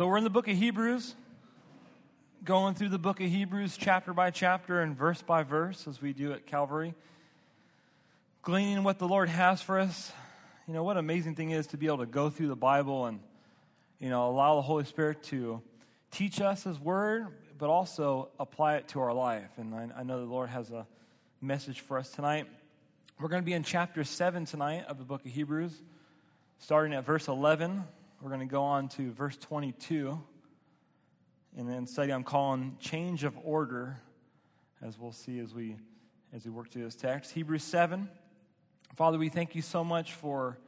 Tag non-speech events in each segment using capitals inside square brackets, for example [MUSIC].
So we're in the book of Hebrews, going through the book of Hebrews chapter by chapter and verse by verse as we do at Calvary, gleaning what the Lord has for us. You know, what an amazing thing is to be able to go through the Bible and, you know, allow the Holy Spirit to teach us His Word, but also apply it to our life. And I, I know the Lord has a message for us tonight. We're going to be in chapter 7 tonight of the book of Hebrews, starting at verse 11. We're going to go on to verse 22 and then study I'm calling change of order, as we'll see as we as we work through this text. Hebrews 7. Father, we thank you so much for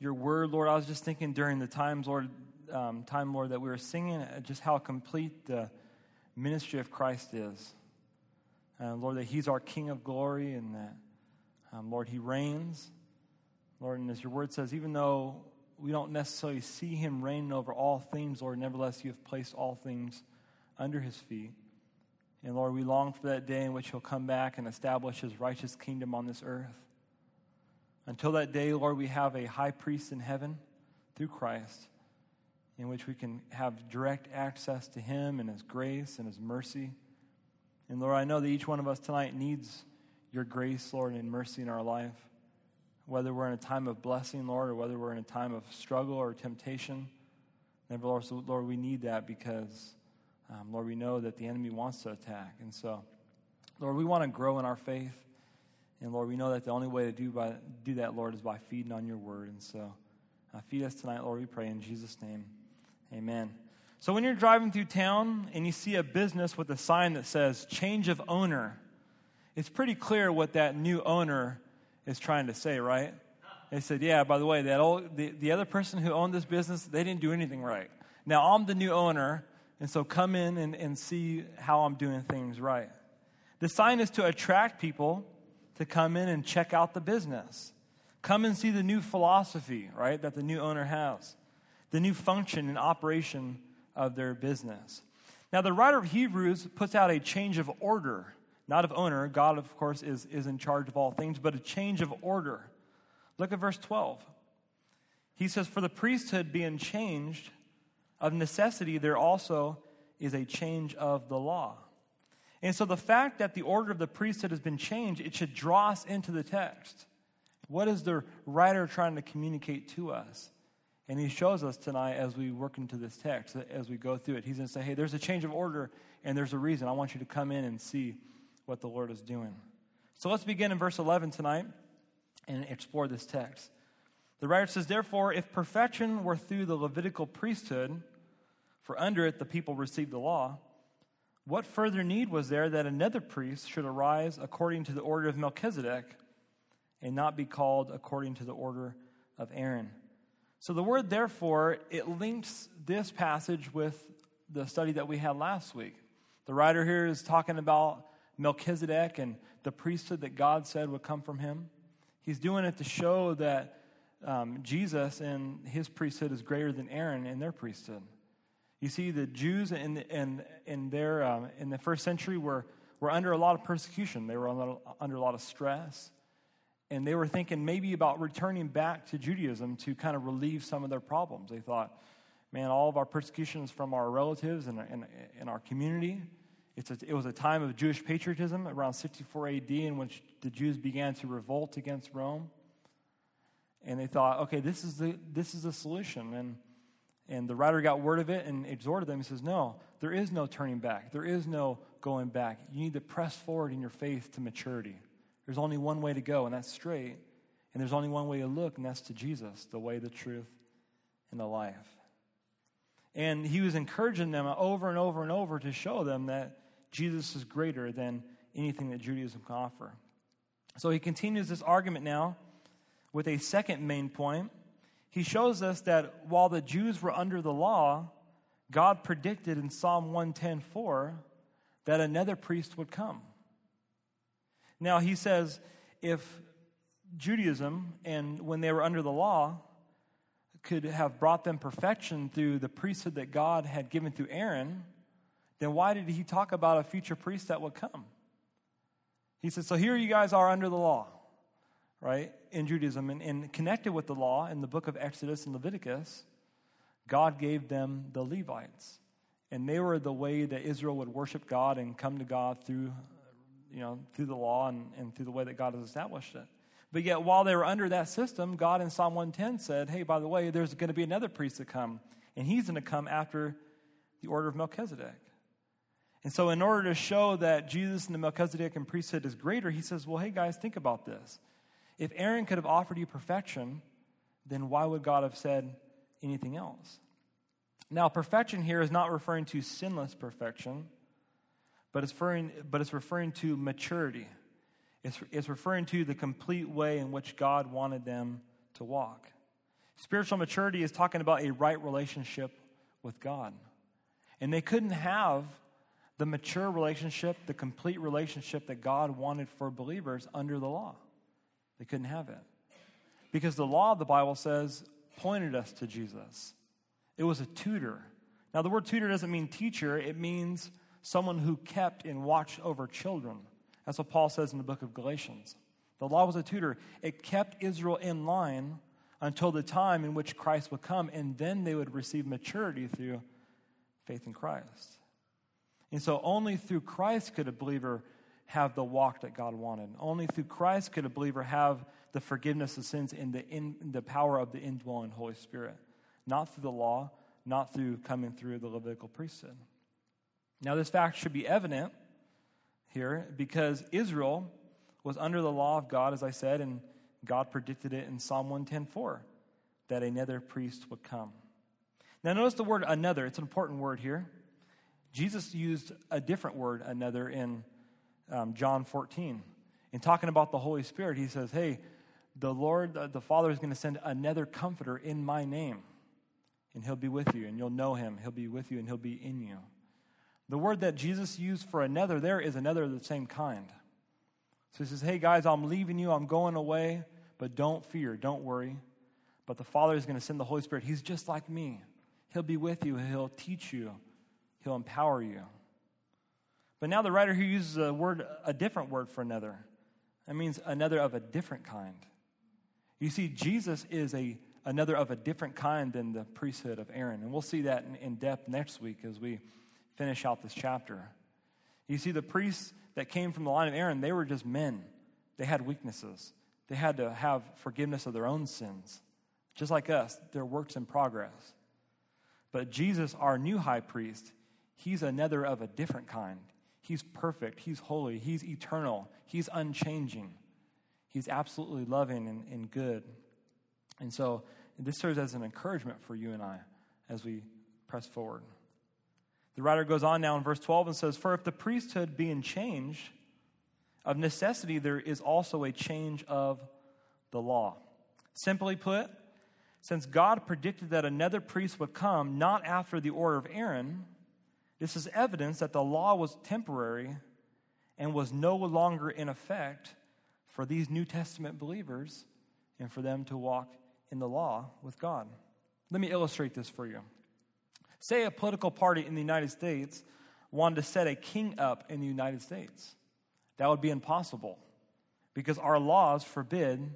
your word, Lord. I was just thinking during the times, Lord, um, time, Lord, that we were singing, just how complete the ministry of Christ is. Uh, Lord, that He's our King of glory and that, um, Lord, He reigns. Lord, and as your word says, even though we don't necessarily see him reigning over all things, Lord. Nevertheless, you have placed all things under his feet. And Lord, we long for that day in which he'll come back and establish his righteous kingdom on this earth. Until that day, Lord, we have a high priest in heaven through Christ, in which we can have direct access to him and his grace and his mercy. And Lord, I know that each one of us tonight needs your grace, Lord, and mercy in our life whether we're in a time of blessing, Lord, or whether we're in a time of struggle or temptation. Nevertheless, Lord, we need that because, um, Lord, we know that the enemy wants to attack. And so, Lord, we want to grow in our faith. And Lord, we know that the only way to do, by, do that, Lord, is by feeding on your word. And so, uh, feed us tonight, Lord, we pray in Jesus' name. Amen. So, when you're driving through town and you see a business with a sign that says change of owner, it's pretty clear what that new owner is trying to say, right? They said, yeah, by the way, that old, the, the other person who owned this business, they didn't do anything right. Now I'm the new owner, and so come in and, and see how I'm doing things right. The sign is to attract people to come in and check out the business. Come and see the new philosophy, right, that the new owner has, the new function and operation of their business. Now, the writer of Hebrews puts out a change of order not of owner. God, of course, is, is in charge of all things, but a change of order. Look at verse 12. He says, For the priesthood being changed, of necessity, there also is a change of the law. And so the fact that the order of the priesthood has been changed, it should draw us into the text. What is the writer trying to communicate to us? And he shows us tonight as we work into this text, as we go through it. He's going to say, hey, there's a change of order and there's a reason. I want you to come in and see what the Lord is doing. So let's begin in verse 11 tonight and explore this text. The writer says, Therefore, if perfection were through the Levitical priesthood, for under it the people received the law, what further need was there that another priest should arise according to the order of Melchizedek and not be called according to the order of Aaron? So the word therefore, it links this passage with the study that we had last week. The writer here is talking about Melchizedek and the priesthood that God said would come from him. He's doing it to show that um, Jesus and his priesthood is greater than Aaron and their priesthood. You see, the Jews in, in, in, their, um, in the first century were, were under a lot of persecution, they were under, a lot of stress. And they were thinking maybe about returning back to Judaism to kind of relieve some of their problems. They thought, man, all of our persecutions from our relatives and, and, and our community, a, it was a time of Jewish patriotism around 64 AD in which the Jews began to revolt against Rome. And they thought, okay, this is the, this is the solution. And, and the writer got word of it and exhorted them. He says, no, there is no turning back. There is no going back. You need to press forward in your faith to maturity. There's only one way to go, and that's straight. And there's only one way to look, and that's to Jesus, the way, the truth, and the life. And he was encouraging them over and over and over to show them that Jesus is greater than anything that Judaism can offer. So he continues this argument now with a second main point. He shows us that while the Jews were under the law, God predicted in Psalm 110:4 that another priest would come. Now he says if Judaism and when they were under the law could have brought them perfection through the priesthood that God had given through Aaron, then why did he talk about a future priest that would come? He said, So here you guys are under the law, right, in Judaism. And, and connected with the law in the book of Exodus and Leviticus, God gave them the Levites. And they were the way that Israel would worship God and come to God through, you know, through the law and, and through the way that God has established it. But yet, while they were under that system, God in Psalm 110 said, Hey, by the way, there's going to be another priest to come, and he's going to come after the order of Melchizedek. And so, in order to show that Jesus and the Melchizedekan priesthood is greater, he says, Well, hey, guys, think about this. If Aaron could have offered you perfection, then why would God have said anything else? Now, perfection here is not referring to sinless perfection, but it's referring, but it's referring to maturity. It's, it's referring to the complete way in which God wanted them to walk. Spiritual maturity is talking about a right relationship with God. And they couldn't have the mature relationship, the complete relationship that God wanted for believers under the law. They couldn't have it. Because the law, the Bible says, pointed us to Jesus. It was a tutor. Now, the word tutor doesn't mean teacher, it means someone who kept and watched over children. That's what Paul says in the book of Galatians. The law was a tutor, it kept Israel in line until the time in which Christ would come, and then they would receive maturity through faith in Christ. And so only through Christ could a believer have the walk that God wanted. Only through Christ could a believer have the forgiveness of sins in the, in, the power of the indwelling Holy Spirit. Not through the law, not through coming through the Levitical priesthood. Now, this fact should be evident here because Israel was under the law of God, as I said, and God predicted it in Psalm 110.4 that another priest would come. Now, notice the word another. It's an important word here. Jesus used a different word, another, in um, John 14. In talking about the Holy Spirit, he says, Hey, the Lord, the Father, is going to send another comforter in my name, and he'll be with you, and you'll know him. He'll be with you, and he'll be in you. The word that Jesus used for another there is another of the same kind. So he says, Hey, guys, I'm leaving you, I'm going away, but don't fear, don't worry. But the Father is going to send the Holy Spirit. He's just like me. He'll be with you, he'll teach you, He'll empower you. But now the writer who uses a word, a different word for another. That means another of a different kind. You see, Jesus is a another of a different kind than the priesthood of Aaron. And we'll see that in, in depth next week as we finish out this chapter. You see, the priests that came from the line of Aaron, they were just men. They had weaknesses. They had to have forgiveness of their own sins. Just like us, they're works in progress. But Jesus, our new high priest, he's another of a different kind. He's perfect, he's holy, he's eternal, he's unchanging, he's absolutely loving and, and good. And so this serves as an encouragement for you and I as we press forward. The writer goes on now in verse 12 and says, For if the priesthood be in change, of necessity there is also a change of the law. Simply put, since God predicted that another priest would come not after the order of Aaron, this is evidence that the law was temporary and was no longer in effect for these New Testament believers and for them to walk in the law with God. Let me illustrate this for you. Say a political party in the United States wanted to set a king up in the United States. That would be impossible because our laws forbid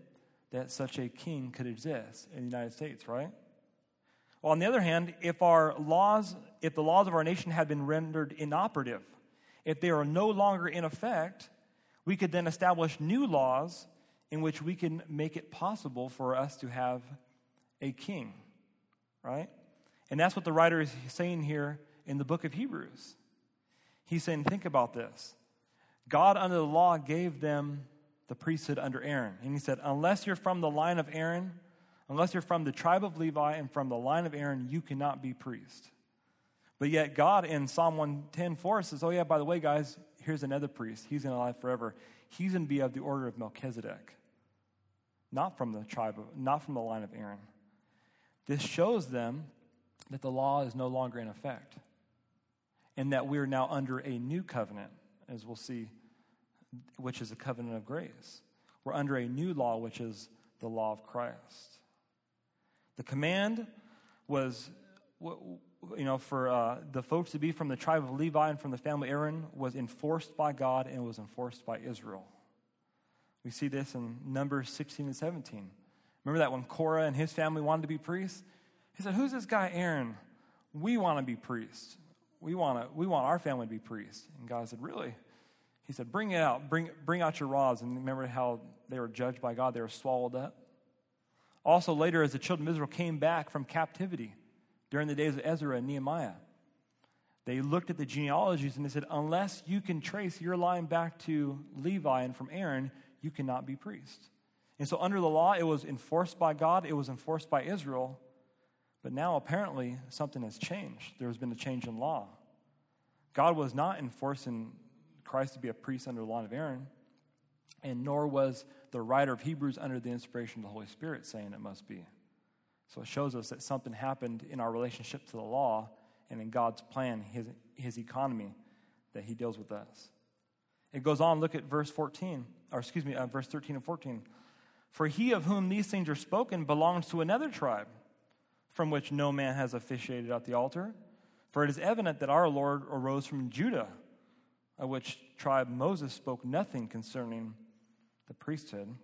that such a king could exist in the United States, right? On the other hand, if our laws, if the laws of our nation had been rendered inoperative, if they are no longer in effect, we could then establish new laws in which we can make it possible for us to have a king, right? And that's what the writer is saying here in the book of Hebrews. He's saying, think about this. God under the law gave them the priesthood under Aaron. And he said, Unless you're from the line of Aaron, unless you're from the tribe of Levi and from the line of Aaron, you cannot be priest. But yet, God in Psalm 110 4 says, Oh, yeah, by the way, guys, here's another priest. He's going to live forever. He's going to be of the order of Melchizedek, not from the tribe, of, not from the line of Aaron. This shows them that the law is no longer in effect and that we're now under a new covenant, as we'll see which is a covenant of grace. We're under a new law, which is the law of Christ. The command was, you know, for uh, the folks to be from the tribe of Levi and from the family Aaron was enforced by God and was enforced by Israel. We see this in Numbers 16 and 17. Remember that when Korah and his family wanted to be priests? He said, Who's this guy, Aaron? We want to be priests. We want, to, we want our family to be priests. And God said, Really? He said, Bring it out. Bring, bring out your rods. And remember how they were judged by God? They were swallowed up. Also, later, as the children of Israel came back from captivity during the days of Ezra and Nehemiah, they looked at the genealogies and they said, Unless you can trace your line back to Levi and from Aaron, you cannot be priest. And so, under the law, it was enforced by God, it was enforced by Israel. But now, apparently, something has changed. There has been a change in law. God was not enforcing Christ to be a priest under the line of Aaron, and nor was the writer of Hebrews under the inspiration of the Holy Spirit saying it must be. So it shows us that something happened in our relationship to the law and in God's plan, his, his economy, that he deals with us. It goes on, look at verse 14, or excuse me, uh, verse 13 and 14. For he of whom these things are spoken belongs to another tribe, from which no man has officiated at the altar. For it is evident that our Lord arose from Judah of which tribe Moses spoke nothing concerning the priesthood.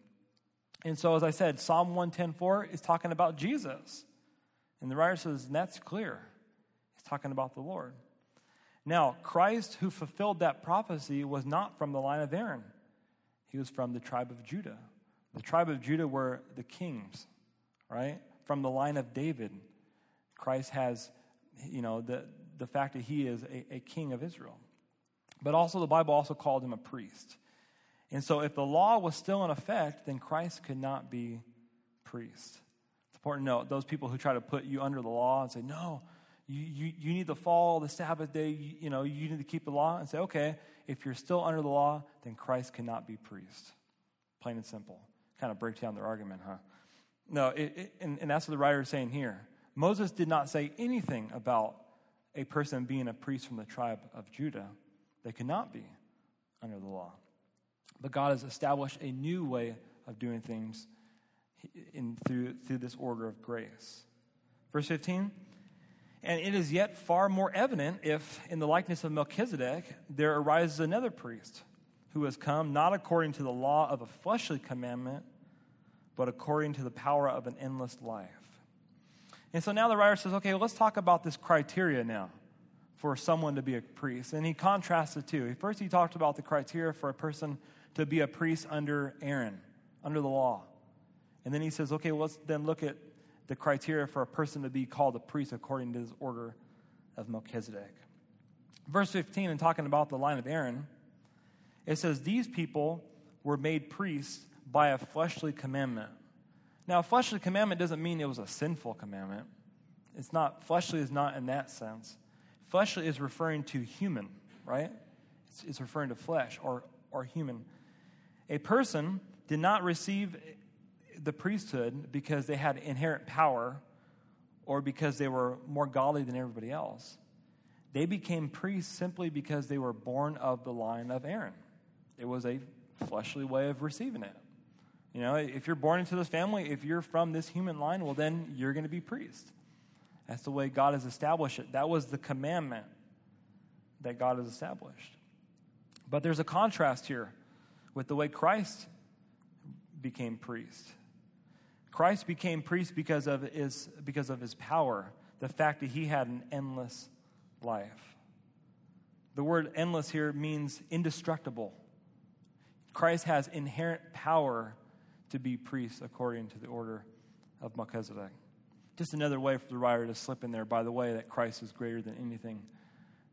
And so, as I said, Psalm 110.4 is talking about Jesus. And the writer says, that's clear. He's talking about the Lord. Now, Christ, who fulfilled that prophecy, was not from the line of Aaron. He was from the tribe of Judah. The tribe of Judah were the kings, right? From the line of David. Christ has, you know, the, the fact that he is a, a king of Israel. But also, the Bible also called him a priest. And so, if the law was still in effect, then Christ could not be priest. It's important to note those people who try to put you under the law and say, no, you, you, you need to follow the Sabbath day, you, you know, you need to keep the law, and say, okay, if you're still under the law, then Christ cannot be priest. Plain and simple. Kind of breaks down their argument, huh? No, it, it, and, and that's what the writer is saying here. Moses did not say anything about a person being a priest from the tribe of Judah. They cannot be under the law. But God has established a new way of doing things in, through, through this order of grace. Verse 15 And it is yet far more evident if, in the likeness of Melchizedek, there arises another priest who has come not according to the law of a fleshly commandment, but according to the power of an endless life. And so now the writer says, okay, let's talk about this criteria now for someone to be a priest. And he contrasts the two. First, he talked about the criteria for a person to be a priest under Aaron, under the law. And then he says, okay, well, let's then look at the criteria for a person to be called a priest according to his order of Melchizedek. Verse 15, in talking about the line of Aaron, it says, These people were made priests by a fleshly commandment. Now, a fleshly commandment doesn't mean it was a sinful commandment. It's not, fleshly is not in that sense. Fleshly is referring to human, right? It's, it's referring to flesh or, or human. A person did not receive the priesthood because they had inherent power or because they were more godly than everybody else. They became priests simply because they were born of the line of Aaron. It was a fleshly way of receiving it. You know, if you're born into this family, if you're from this human line, well, then you're going to be priest. That's the way God has established it. That was the commandment that God has established. But there's a contrast here with the way Christ became priest. Christ became priest because of his, because of his power, the fact that he had an endless life. The word endless here means indestructible. Christ has inherent power to be priest according to the order of Melchizedek. Just another way for the writer to slip in there, by the way, that Christ is greater than anything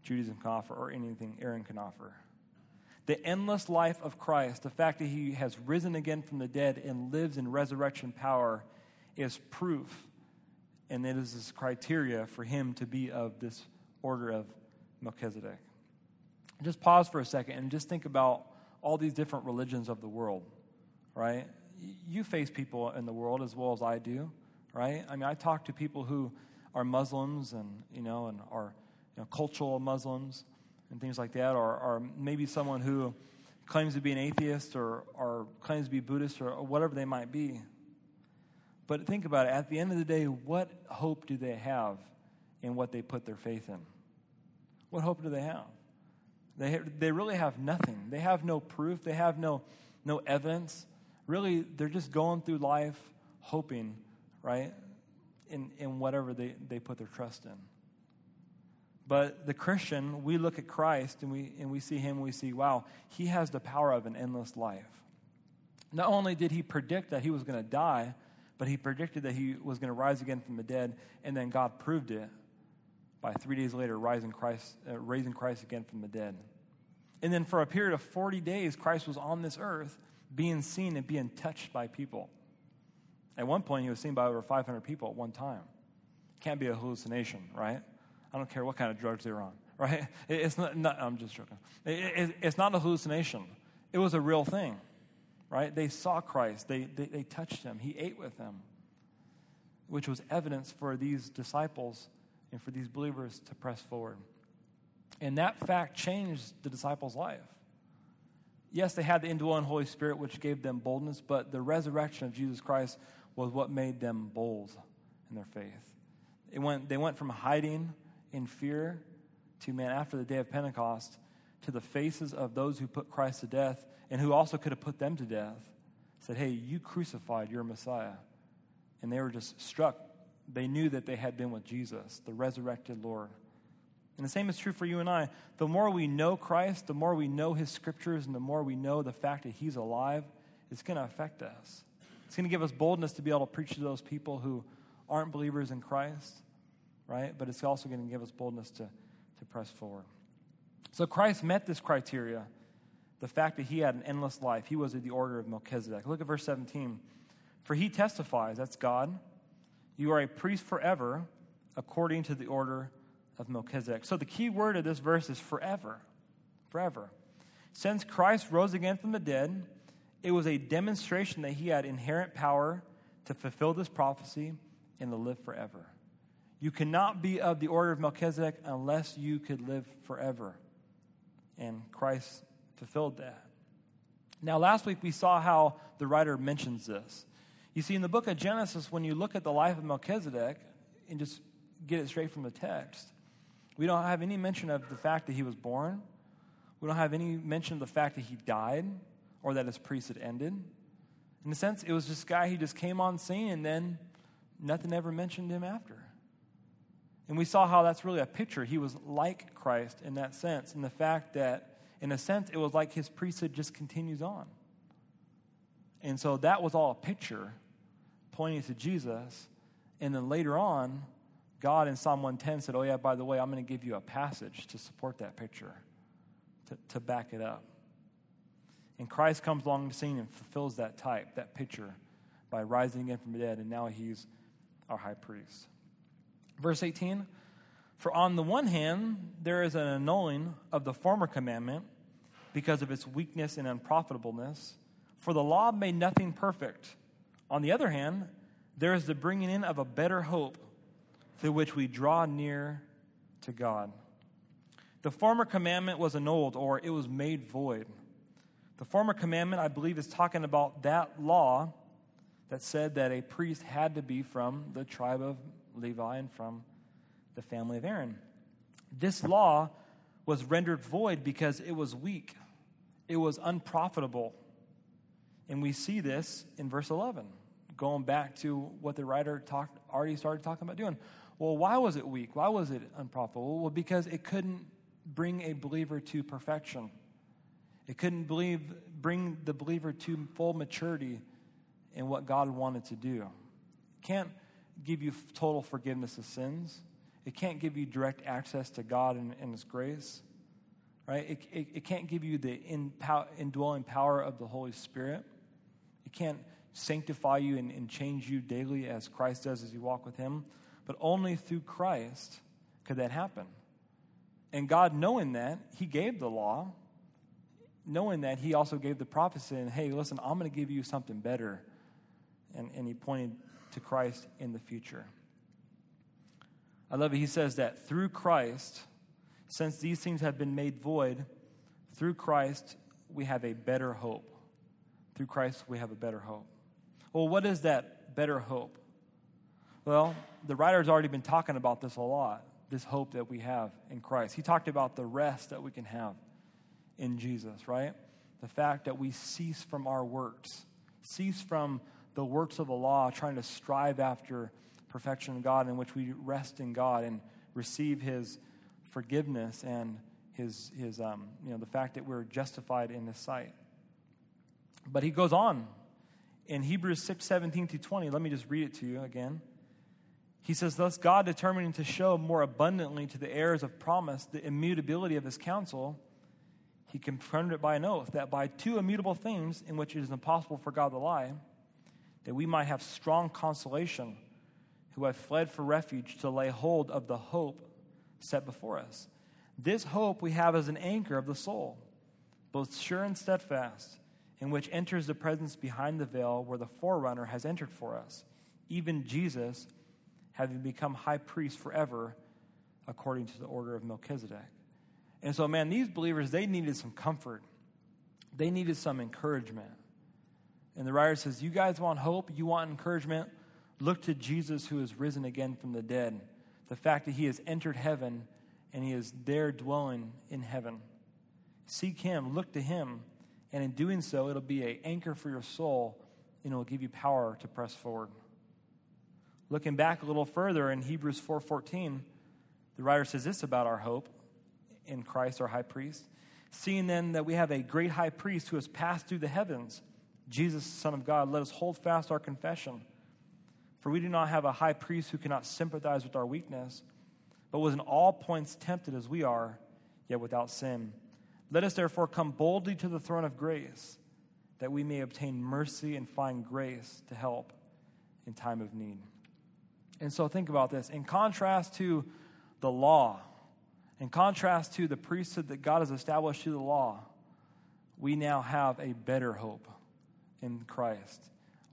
Judaism can offer or anything Aaron can offer. The endless life of Christ, the fact that he has risen again from the dead and lives in resurrection power, is proof, and it is this criteria for him to be of this order of Melchizedek. Just pause for a second and just think about all these different religions of the world, right? You face people in the world as well as I do right? I mean, I talk to people who are Muslims and, you know, and are you know, cultural Muslims and things like that, or, or maybe someone who claims to be an atheist or, or claims to be Buddhist or, whatever they might be. But think about it. At the end of the day, what hope do they have in what they put their faith in? What hope do they have? They, they really have nothing. They have no proof. They have no, no evidence. Really, they're just going through life hoping right? in, in whatever they, they put their trust in. But the Christian, we look at Christ and we, and we see him and we see, wow, he has the power of an endless life. Not only did he predict that he was going to die, but he predicted that he was going to rise again from the dead, and then God proved it by three days later rising Christ, uh, raising Christ again from the dead. And then for a period of 40 days, Christ was on this earth being seen and being touched by people. At one point, he was seen by over 500 people at one time. Can't be a hallucination, right? I don't care what kind of drugs they're on, [LAUGHS] right? It's not, not I'm just joking. It, it, it's not a hallucination. It was a real thing, right? They saw Christ, they, they, they touched him, he ate with them, which was evidence for these disciples and for these believers to press forward. And that fact changed the disciples' life. Yes, they had the indwelling Holy Spirit, which gave them boldness, but the resurrection of Jesus Christ was what made them bold in their faith. It went, they went from hiding in fear to, man, after the day of Pentecost, to the faces of those who put Christ to death and who also could have put them to death, said, Hey, you crucified your Messiah. And they were just struck. They knew that they had been with Jesus, the resurrected Lord. And the same is true for you and I. The more we know Christ, the more we know his scriptures, and the more we know the fact that he's alive, it's going to affect us. It's going to give us boldness to be able to preach to those people who aren't believers in Christ, right? But it's also going to give us boldness to, to press forward. So Christ met this criteria the fact that he had an endless life. He was of the order of Melchizedek. Look at verse 17. For he testifies, that's God, you are a priest forever according to the order of Melchizedek. So the key word of this verse is forever. Forever. Since Christ rose again from the dead, it was a demonstration that he had inherent power to fulfill this prophecy and to live forever. You cannot be of the order of Melchizedek unless you could live forever. And Christ fulfilled that. Now, last week we saw how the writer mentions this. You see, in the book of Genesis, when you look at the life of Melchizedek and just get it straight from the text, we don't have any mention of the fact that he was born. We don't have any mention of the fact that he died or that his priesthood ended. In a sense, it was this guy who just came on scene and then nothing ever mentioned him after. And we saw how that's really a picture. He was like Christ in that sense, in the fact that, in a sense, it was like his priesthood just continues on. And so that was all a picture pointing to Jesus. And then later on, God in Psalm 110 said, Oh, yeah, by the way, I'm going to give you a passage to support that picture, to, to back it up. And Christ comes along the scene and fulfills that type, that picture, by rising again from the dead, and now he's our high priest. Verse 18 For on the one hand, there is an annulling of the former commandment because of its weakness and unprofitableness, for the law made nothing perfect. On the other hand, there is the bringing in of a better hope through which we draw near to God. The former commandment was annulled or it was made void. The former commandment, I believe, is talking about that law that said that a priest had to be from the tribe of Levi and from the family of Aaron. This law was rendered void because it was weak, it was unprofitable. And we see this in verse 11, going back to what the writer talked, already started talking about doing. Well, why was it weak? Why was it unprofitable? Well, because it couldn't bring a believer to perfection. It couldn't believe, bring the believer to full maturity in what God wanted to do. It can't give you total forgiveness of sins. It can't give you direct access to God and, and His grace. Right? It, it, it can't give you the indwelling power of the Holy Spirit. It can't sanctify you and, and change you daily as Christ does as you walk with Him. But only through Christ could that happen. And God, knowing that, He gave the law. Knowing that, He also gave the prophecy, and hey, listen, I'm going to give you something better. And, and He pointed to Christ in the future. I love it. He says that through Christ, since these things have been made void, through Christ, we have a better hope. Through Christ, we have a better hope. Well, what is that better hope? Well, the writer has already been talking about this a lot this hope that we have in Christ. He talked about the rest that we can have in Jesus, right? The fact that we cease from our works, cease from the works of the law, trying to strive after perfection in God, in which we rest in God and receive His forgiveness and His, his um, you know, the fact that we're justified in His sight. But he goes on in Hebrews 6 17 to 20. Let me just read it to you again. He says, Thus God, determining to show more abundantly to the heirs of promise the immutability of his counsel, he confirmed it by an oath, that by two immutable things in which it is impossible for God to lie, that we might have strong consolation who have fled for refuge to lay hold of the hope set before us. This hope we have as an anchor of the soul, both sure and steadfast, in which enters the presence behind the veil where the forerunner has entered for us, even Jesus, having become high priest forever according to the order of Melchizedek. And so, man, these believers, they needed some comfort. They needed some encouragement. And the writer says, You guys want hope? You want encouragement? Look to Jesus who is risen again from the dead. The fact that he has entered heaven and he is there dwelling in heaven. Seek him, look to him, and in doing so, it'll be an anchor for your soul and it will give you power to press forward. Looking back a little further in Hebrews 4:14, the writer says this about our hope in Christ our high priest. Seeing then that we have a great high priest who has passed through the heavens, Jesus, Son of God, let us hold fast our confession. For we do not have a high priest who cannot sympathize with our weakness, but was in all points tempted as we are, yet without sin. Let us therefore come boldly to the throne of grace, that we may obtain mercy and find grace to help in time of need. And so think about this. In contrast to the law, in contrast to the priesthood that God has established through the law, we now have a better hope in Christ,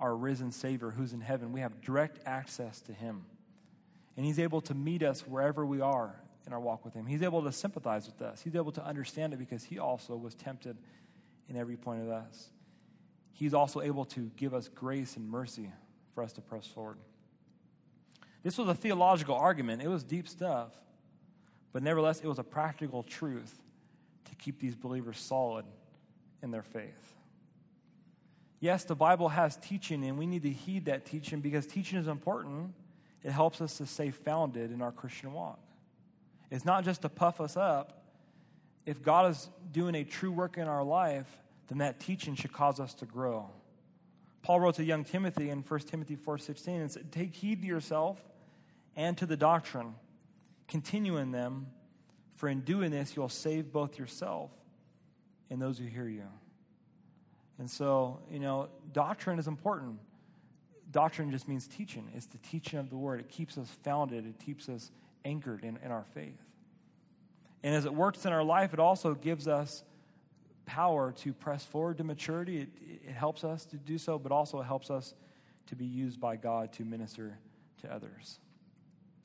our risen Savior who's in heaven. We have direct access to Him. And He's able to meet us wherever we are in our walk with Him. He's able to sympathize with us, He's able to understand it because He also was tempted in every point of us. He's also able to give us grace and mercy for us to press forward. This was a theological argument, it was deep stuff, but nevertheless, it was a practical truth to keep these believers solid in their faith. Yes, the Bible has teaching, and we need to heed that teaching because teaching is important. It helps us to stay founded in our Christian walk. It's not just to puff us up. If God is doing a true work in our life, then that teaching should cause us to grow. Paul wrote to young Timothy in 1 Timothy 4:16 and said, "Take heed to yourself and to the doctrine. Continue in them, for in doing this you'll save both yourself and those who hear you." And so, you know, doctrine is important. Doctrine just means teaching. It's the teaching of the word. It keeps us founded. It keeps us anchored in, in our faith. And as it works in our life, it also gives us power to press forward to maturity. It, it helps us to do so, but also helps us to be used by God to minister to others.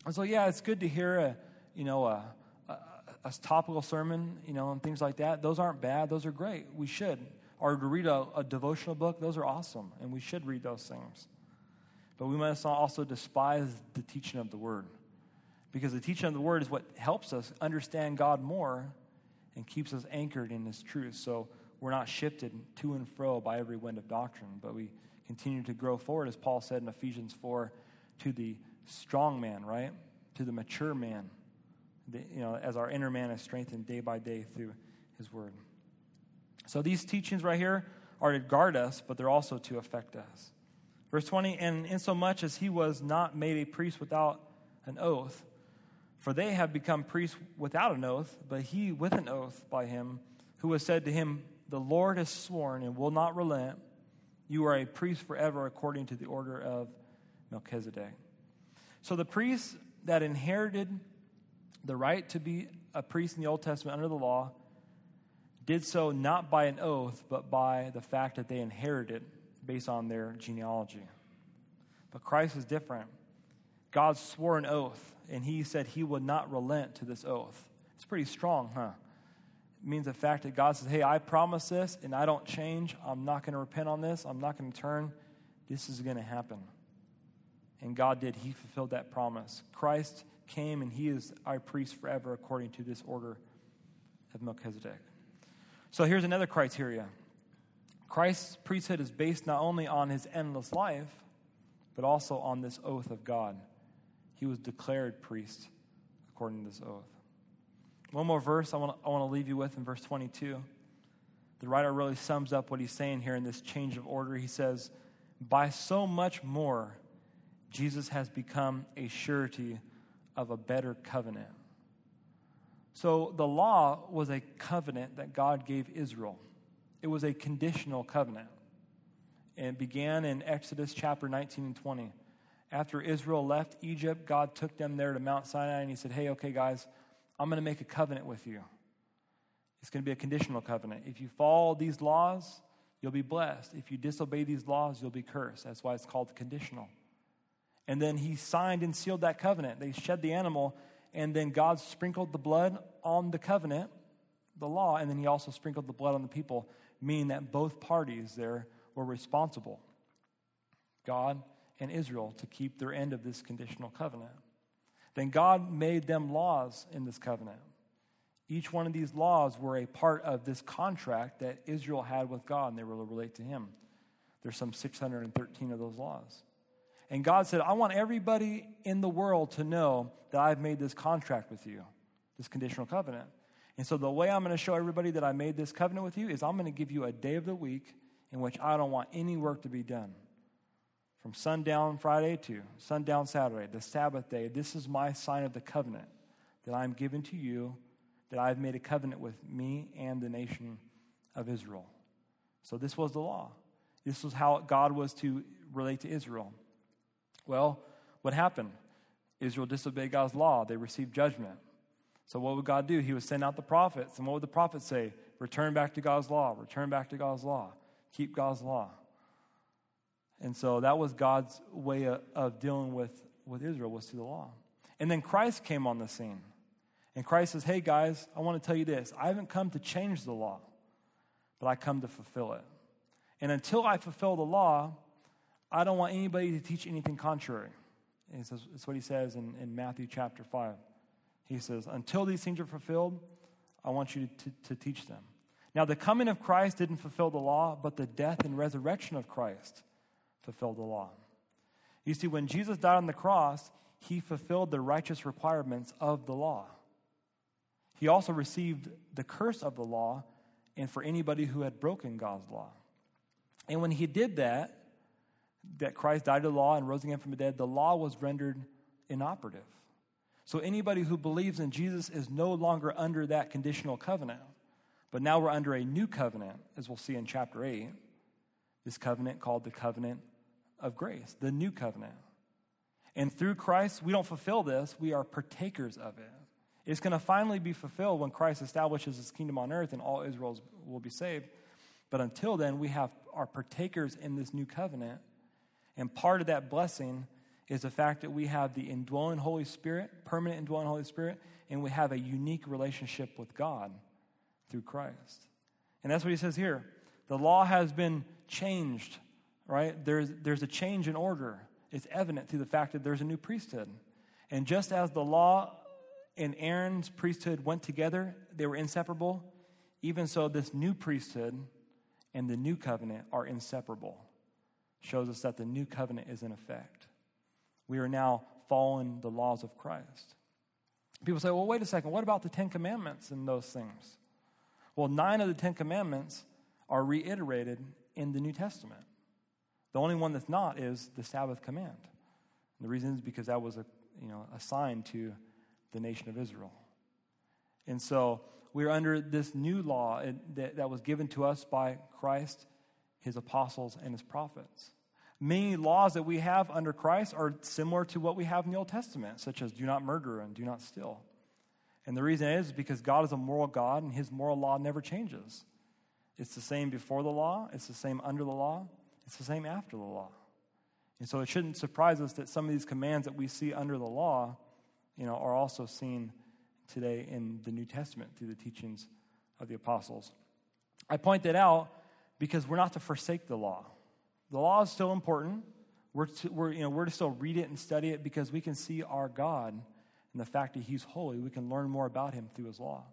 And so, yeah, it's good to hear a, you know, a, a, a topical sermon, you know, and things like that. Those aren't bad. Those are great. We should. Or to read a, a devotional book, those are awesome, and we should read those things. But we must also despise the teaching of the word. Because the teaching of the word is what helps us understand God more and keeps us anchored in His truth. So we're not shifted to and fro by every wind of doctrine, but we continue to grow forward, as Paul said in Ephesians 4, to the strong man, right? To the mature man, the, you know, as our inner man is strengthened day by day through His word. So these teachings right here are to guard us, but they're also to affect us. Verse 20, and insomuch as he was not made a priest without an oath, for they have become priests without an oath, but he with an oath by him, who has said to him, The Lord has sworn and will not relent. You are a priest forever according to the order of Melchizedek. So the priests that inherited the right to be a priest in the Old Testament under the law did so not by an oath, but by the fact that they inherited based on their genealogy. But Christ is different. God swore an oath, and he said he would not relent to this oath. It's pretty strong, huh? It means the fact that God says, hey, I promise this, and I don't change. I'm not going to repent on this. I'm not going to turn. This is going to happen. And God did. He fulfilled that promise. Christ came, and he is our priest forever according to this order of Melchizedek. So here's another criteria Christ's priesthood is based not only on his endless life, but also on this oath of God he was declared priest according to this oath. One more verse I want, I want to leave you with in verse 22. The writer really sums up what he's saying here in this change of order. He says, By so much more, Jesus has become a surety of a better covenant. So the law was a covenant that God gave Israel, it was a conditional covenant. And it began in Exodus chapter 19 and 20. After Israel left Egypt, God took them there to Mount Sinai and he said, Hey, okay, guys, I'm going to make a covenant with you. It's going to be a conditional covenant. If you follow these laws, you'll be blessed. If you disobey these laws, you'll be cursed. That's why it's called conditional. And then he signed and sealed that covenant. They shed the animal, and then God sprinkled the blood on the covenant, the law, and then he also sprinkled the blood on the people, meaning that both parties there were responsible God and Israel to keep their end of this conditional covenant. Then God made them laws in this covenant. Each one of these laws were a part of this contract that Israel had with God, and they were to relate to Him. There's some 613 of those laws. And God said, I want everybody in the world to know that I've made this contract with you, this conditional covenant. And so the way I'm going to show everybody that I made this covenant with you is I'm going to give you a day of the week in which I don't want any work to be done. From sundown Friday to sundown Saturday, the Sabbath day, this is my sign of the covenant that I'm giving to you, that I've made a covenant with me and the nation of Israel. So this was the law. This was how God was to relate to Israel. Well, what happened? Israel disobeyed God's law. They received judgment. So what would God do? He would send out the prophets. And what would the prophets say? Return back to God's law. Return back to God's law. Keep God's law. And so that was God's way of, dealing with, with Israel was through the law. And then Christ came on the scene. And Christ says, Hey guys, I want to tell you this. I haven't come to change the law, but I come to fulfill it. And until I fulfill the law, I don't want anybody to teach anything contrary. And says, what he says in, in Matthew chapter 5. He says, Until these things are fulfilled, I want you to, to, to teach them. Now, the coming of Christ didn't fulfill the law, but the death and resurrection of Christ fulfilled the law. You see, when Jesus died on the cross, he fulfilled the righteous requirements of the law. He also received the curse of the law and for anybody who had broken God's law. And when he did that, that Christ died to the law and rose again from the dead, the law was rendered inoperative. So anybody who believes in Jesus is no longer under that conditional covenant. But now we're under a new covenant, as we'll see in chapter 8. This covenant called the covenant of grace, the new covenant. And through Christ, we don't fulfill this, we are partakers of it. It's going to finally be fulfilled when Christ establishes his kingdom on earth and all Israel will be saved. But until then, we have our partakers in this new covenant. And part of that blessing is the fact that we have the indwelling Holy Spirit, permanent indwelling Holy Spirit, and we have a unique relationship with God through Christ. And that's what he says here. The law has been changed right? There's, there's a change in order. It's evident through the fact that there's a new priesthood. And just as the law and Aaron's priesthood went together, they were inseparable, even so, this new priesthood and the new covenant are inseparable. Shows us that the new covenant is in effect. We are now following the laws of Christ. People say, well, wait a second, what about the Ten Commandments and those things? Well, nine of the Ten Commandments are reiterated in the New Testament. The only one that's not is the Sabbath command. And the reason is because that was a, you know, a sign to the nation of Israel. And so we're under this new law eh, that, that was given to us by Christ, his apostles, and his prophets. Many laws that we have under Christ are similar to what we have in the Old Testament, such as do not murder and do not steal. And the reason is because God is a moral God and his moral law never changes. It's the same before the law, it's the same under the law, it's the same after the law. And so it shouldn't surprise us that some of these commands that we see under the law, you know, are also seen today in the New Testament through the teachings of the apostles. I point that out because we're not to forsake the law. The law is still important. We're to, we're, you know, we're to still read it and study it because we can see our God and the fact that He's holy. We can learn more about Him through His law.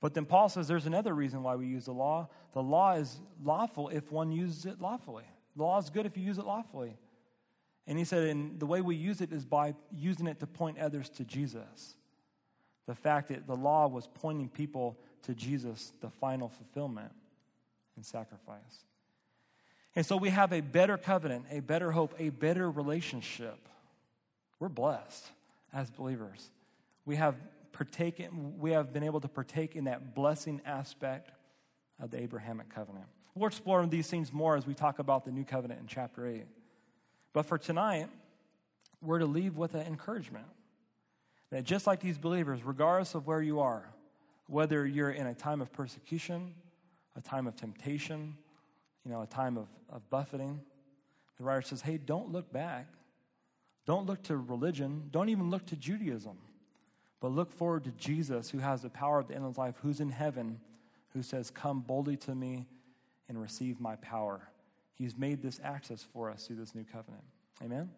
But then Paul says there's another reason why we use the law. The law is lawful if one uses it lawfully. The law is good if you use it lawfully. And he said, and the way we use it is by using it to point others to Jesus. The fact that the law was pointing people to Jesus, the final fulfillment and sacrifice. And so we have a better covenant, a better hope, a better relationship. We're blessed as believers. We have partaken, we have been able to partake in that blessing aspect of the Abrahamic covenant. We'll explore these things more as we talk about the new covenant in chapter 8. But for tonight, we're to leave with an encouragement that just like these believers, regardless of where you are, whether you're in a time of persecution, a time of temptation, you know, a time of, of buffeting, the writer says, hey, don't look back. Don't look to religion. Don't even look to Judaism. But look forward to Jesus, who has the power of the end of life, who's in heaven, who says, Come boldly to me and receive my power. He's made this access for us through this new covenant. Amen?